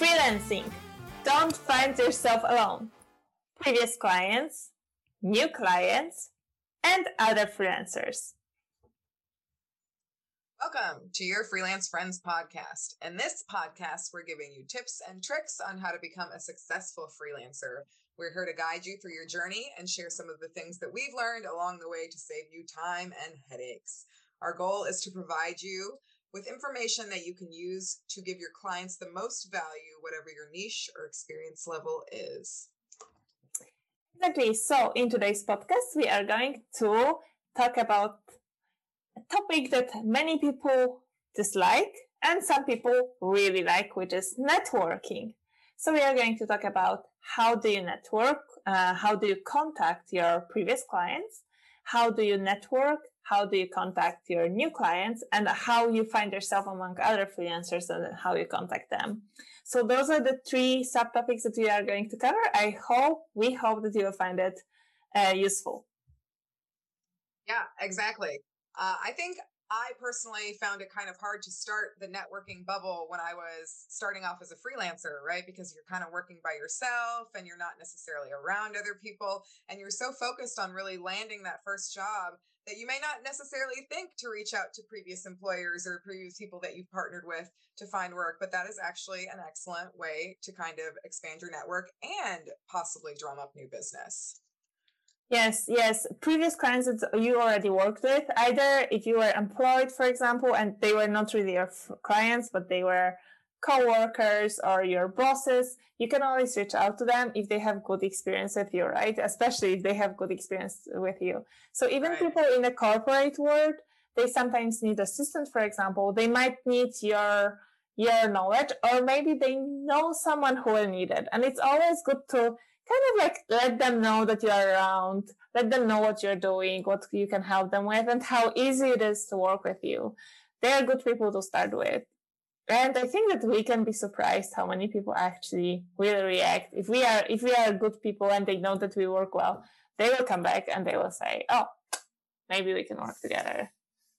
Freelancing. Don't find yourself alone. Previous clients, new clients, and other freelancers. Welcome to your Freelance Friends podcast. In this podcast, we're giving you tips and tricks on how to become a successful freelancer. We're here to guide you through your journey and share some of the things that we've learned along the way to save you time and headaches. Our goal is to provide you with information that you can use to give your clients the most value, whatever your niche or experience level is. Exactly. So, in today's podcast, we are going to talk about a topic that many people dislike and some people really like, which is networking. So we are going to talk about how do you network, uh, how do you contact your previous clients, how do you network, how do you contact your new clients, and how you find yourself among other freelancers and how you contact them. So those are the three subtopics that we are going to cover. I hope, we hope that you will find it uh, useful. Yeah, exactly. Uh, I think I personally found it kind of hard to start the networking bubble when I was starting off as a freelancer, right? Because you're kind of working by yourself and you're not necessarily around other people. And you're so focused on really landing that first job that you may not necessarily think to reach out to previous employers or previous people that you've partnered with to find work. But that is actually an excellent way to kind of expand your network and possibly drum up new business. Yes, yes. Previous clients that you already worked with, either if you were employed, for example, and they were not really your clients, but they were co-workers or your bosses, you can always reach out to them if they have good experience with you, right? Especially if they have good experience with you. So even right. people in the corporate world, they sometimes need assistance, for example. They might need your your knowledge, or maybe they know someone who will need it. And it's always good to kind of like let them know that you are around, let them know what you're doing, what you can help them with, and how easy it is to work with you. They are good people to start with. And I think that we can be surprised how many people actually will react. If we are if we are good people and they know that we work well, they will come back and they will say, Oh, maybe we can work together.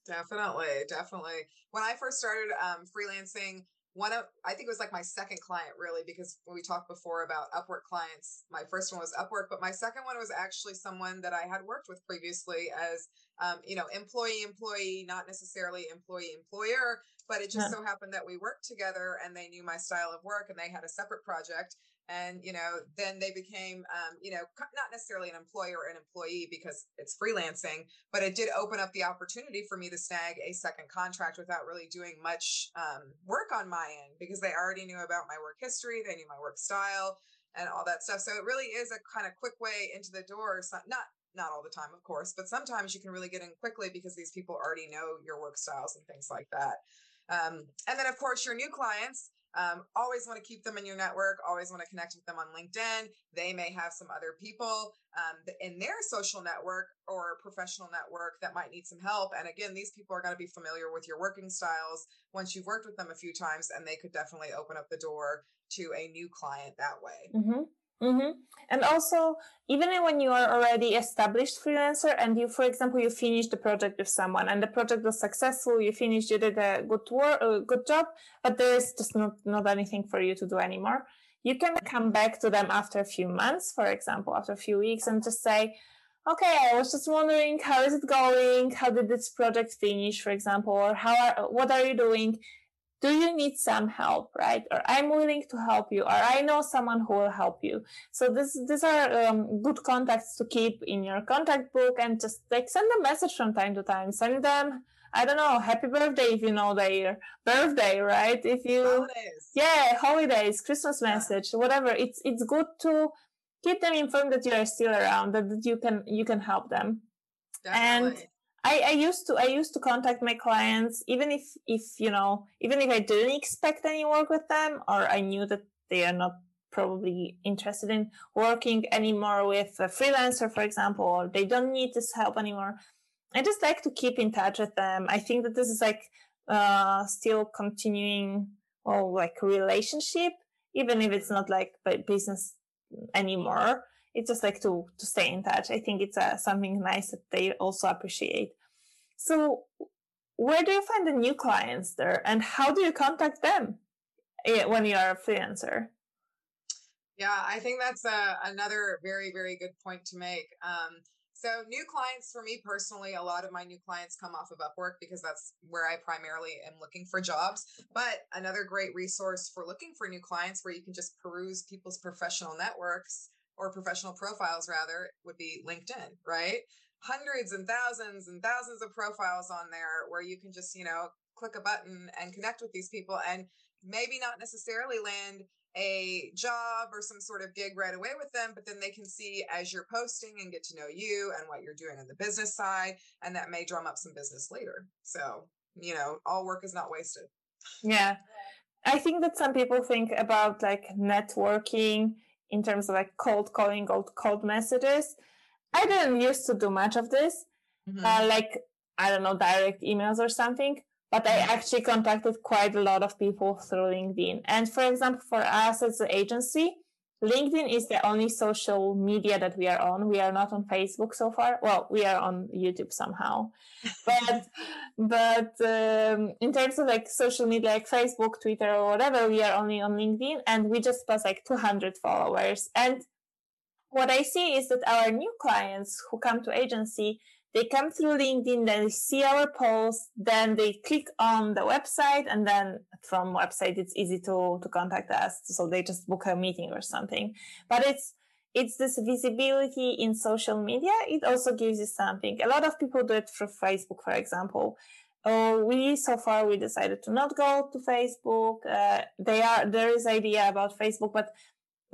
Definitely, definitely. When I first started um, freelancing, one of i think it was like my second client really because we talked before about upwork clients my first one was upwork but my second one was actually someone that i had worked with previously as um, you know employee employee not necessarily employee employer but it just yeah. so happened that we worked together and they knew my style of work and they had a separate project and you know then they became um, you know not necessarily an employer or an employee because it's freelancing but it did open up the opportunity for me to snag a second contract without really doing much um, work on my end because they already knew about my work history they knew my work style and all that stuff so it really is a kind of quick way into the door so not not all the time of course but sometimes you can really get in quickly because these people already know your work styles and things like that um, and then of course your new clients um, always want to keep them in your network, always want to connect with them on LinkedIn. They may have some other people um, in their social network or professional network that might need some help. And again, these people are going to be familiar with your working styles once you've worked with them a few times, and they could definitely open up the door to a new client that way. Mm-hmm. Mm-hmm. And also, even when you are already established freelancer and you, for example, you finished the project with someone and the project was successful, you finished, you did a good work, a good job, but there is just not, not anything for you to do anymore. You can come back to them after a few months, for example, after a few weeks and just say, okay, I was just wondering, how is it going? How did this project finish, for example, or how are, what are you doing? Do you need some help right or i'm willing to help you or i know someone who will help you so this these are um, good contacts to keep in your contact book and just like send a message from time to time send them i don't know happy birthday if you know their birthday right if you holidays. yeah holidays christmas message yeah. whatever it's it's good to keep them informed that you are still around that, that you can you can help them Definitely. and I, I used to I used to contact my clients even if if you know even if I didn't expect any work with them or I knew that they are not probably interested in working anymore with a freelancer for example or they don't need this help anymore. I just like to keep in touch with them. I think that this is like uh still continuing or like relationship even if it's not like business anymore it's just like to to stay in touch. I think it's uh, something nice that they also appreciate. So, where do you find the new clients there, and how do you contact them? eh, when you are a freelancer. Yeah, I think that's a, uh, another very, very good point to make. Um, so new clients for me personally, a lot of my new clients come off of Upwork because that's where I primarily am looking for jobs. But another great resource for looking for new clients where you can just peruse people's professional networks or professional profiles rather would be LinkedIn, right? Hundreds and thousands and thousands of profiles on there where you can just, you know, click a button and connect with these people and maybe not necessarily land a job or some sort of gig right away with them, but then they can see as you're posting and get to know you and what you're doing on the business side. And that may drum up some business later. So, you know, all work is not wasted. Yeah. I think that some people think about like networking in terms of like cold calling, cold cold messages. I didn't used to do much of this, mm-hmm. uh, like I don't know, direct emails or something but I actually contacted quite a lot of people through LinkedIn. And for example, for us as an agency, LinkedIn is the only social media that we are on. We are not on Facebook so far. Well, we are on YouTube somehow, but but um, in terms of like social media, like Facebook, Twitter, or whatever, we are only on LinkedIn, and we just passed like 200 followers. And what I see is that our new clients who come to agency, they come through LinkedIn, then they see our post, then they click on the website, and then from website it's easy to to contact us. So they just book a meeting or something. But it's it's this visibility in social media. It also gives you something. A lot of people do it through Facebook, for example. Oh, we so far we decided to not go to Facebook. Uh, they are there is idea about Facebook, but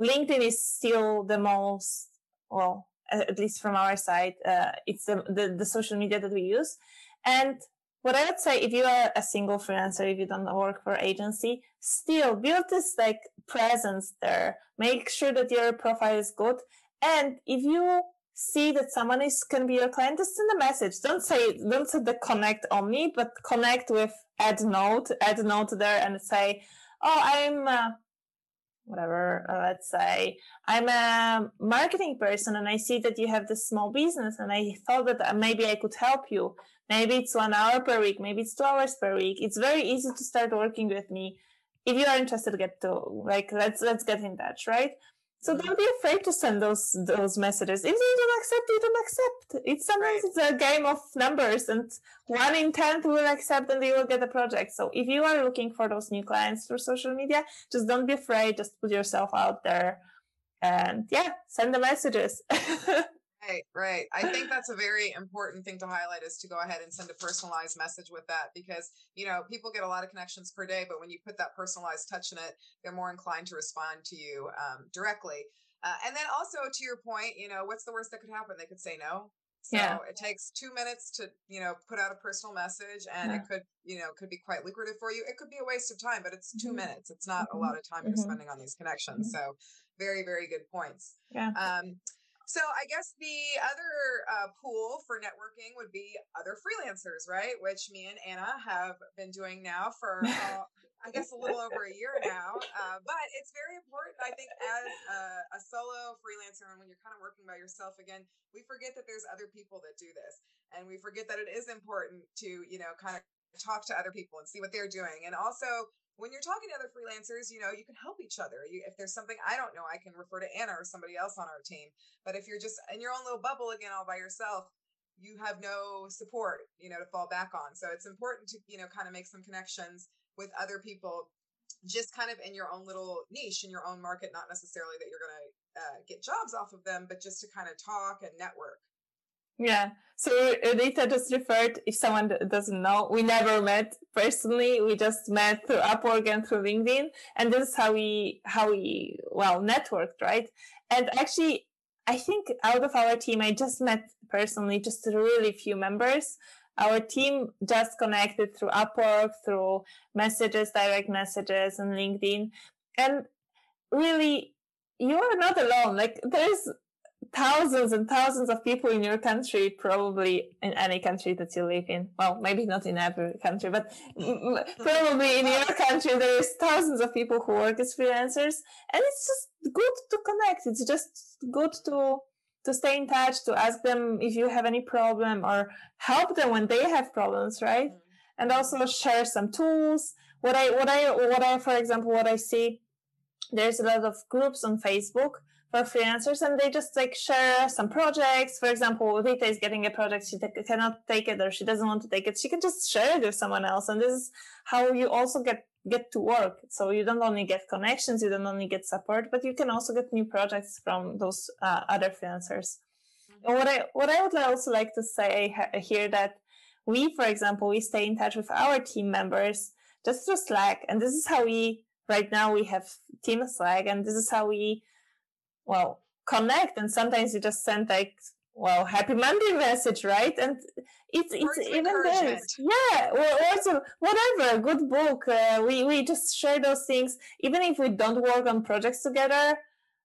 LinkedIn is still the most well at least from our side, uh, it's the, the, the social media that we use. And what I would say, if you are a single freelancer, if you don't work for agency, still build this like presence there. Make sure that your profile is good. And if you see that someone is can be your client, just send a message. Don't say don't say the connect only, but connect with add note, add note there, and say, "Oh, I'm uh, whatever, uh, let's say I'm a marketing person and I see that you have this small business and I thought that uh, maybe I could help you. Maybe it's one hour per week, maybe it's two hours per week. It's very easy to start working with me. If you are interested, get to like let's let's get in touch, right? So don't be afraid to send those those messages. If they don't accept, they don't accept. It's sometimes right. it's a game of numbers, and one in ten will accept, and they will get a project. So if you are looking for those new clients through social media, just don't be afraid. Just put yourself out there, and yeah, send the messages. Right, right. I think that's a very important thing to highlight is to go ahead and send a personalized message with that because, you know, people get a lot of connections per day, but when you put that personalized touch in it, they're more inclined to respond to you um, directly. Uh, and then also to your point, you know, what's the worst that could happen? They could say no. So yeah. it takes two minutes to, you know, put out a personal message and yeah. it could, you know, could be quite lucrative for you. It could be a waste of time, but it's 2 mm-hmm. minutes. It's not mm-hmm. a lot of time mm-hmm. you're spending on these connections. Mm-hmm. So very, very good points. Yeah. Um, so I guess the other uh, pool for networking would be other freelancers, right? Which me and Anna have been doing now for, uh, I guess, a little over a year now. Uh, but it's very important, I think, as a, a solo freelancer and when you're kind of working by yourself again, we forget that there's other people that do this, and we forget that it is important to, you know, kind of talk to other people and see what they're doing, and also when you're talking to other freelancers, you know, you can help each other. You, if there's something I don't know, I can refer to Anna or somebody else on our team. But if you're just in your own little bubble again, all by yourself, you have no support, you know, to fall back on. So it's important to, you know, kind of make some connections with other people just kind of in your own little niche in your own market, not necessarily that you're going to uh, get jobs off of them, but just to kind of talk and network. Yeah. So uh, Rita just referred, if someone doesn't know, we never met personally. We just met through Upwork and through LinkedIn. And this is how we, how we, well, networked, right? And actually, I think out of our team, I just met personally just really few members. Our team just connected through Upwork, through messages, direct messages and LinkedIn. And really, you are not alone. Like there's thousands and thousands of people in your country, probably in any country that you live in. Well, maybe not in every country, but probably in your country, there's thousands of people who work as freelancers. And it's just good to connect. It's just good to, to stay in touch, to ask them if you have any problem or help them when they have problems, right? Mm-hmm. And also share some tools. what I what I what I for example what I see there's a lot of groups on Facebook for freelancers and they just like share some projects. For example, Rita is getting a project, she t- cannot take it or she doesn't want to take it. She can just share it with someone else. And this is how you also get, get to work. So you don't only get connections, you don't only get support, but you can also get new projects from those uh, other freelancers. Mm-hmm. And what I, what I would also like to say here that we, for example, we stay in touch with our team members just through Slack. And this is how we, right now we have team Slack and this is how we well connect and sometimes you just send like well happy monday message right? And it's it's even this yeah or also whatever good book uh, we we just share those things. Even if we don't work on projects together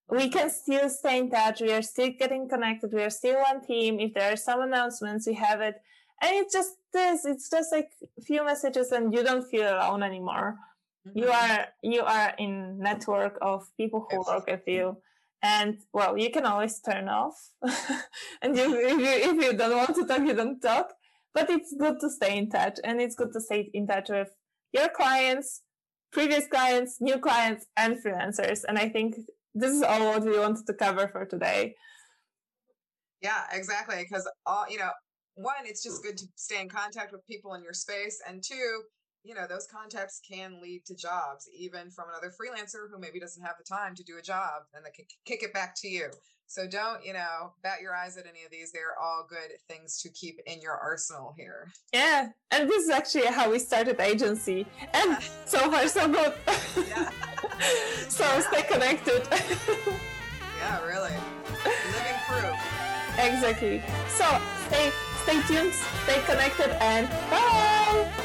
we can still stay in touch. We are still getting connected. We are still one team. If there are some announcements we have it. And it's just this it's just like a few messages and you don't feel alone anymore. Mm-hmm. you are you are in network of people who work with you and well you can always turn off. And if, if, you, if you don't want to talk you don't talk. But it's good to stay in touch and it's good to stay in touch with your clients previous clients new clients and freelancers. And i think this is all what we wanted to cover for today. Yeah exactly. Because all you know one it's just good to stay in contact with people in your space. And two you know those contacts can lead to jobs even from another freelancer who maybe doesn't have the time to do a job and they can kick it back to you. So don't you know bat your eyes at any of these. They're all good things to keep in your arsenal here. Yeah and this is actually how we started the agency. And so far so good. So yeah. stay connected. Yeah really. Living proof. Exactly. So stay stay tuned stay connected and bye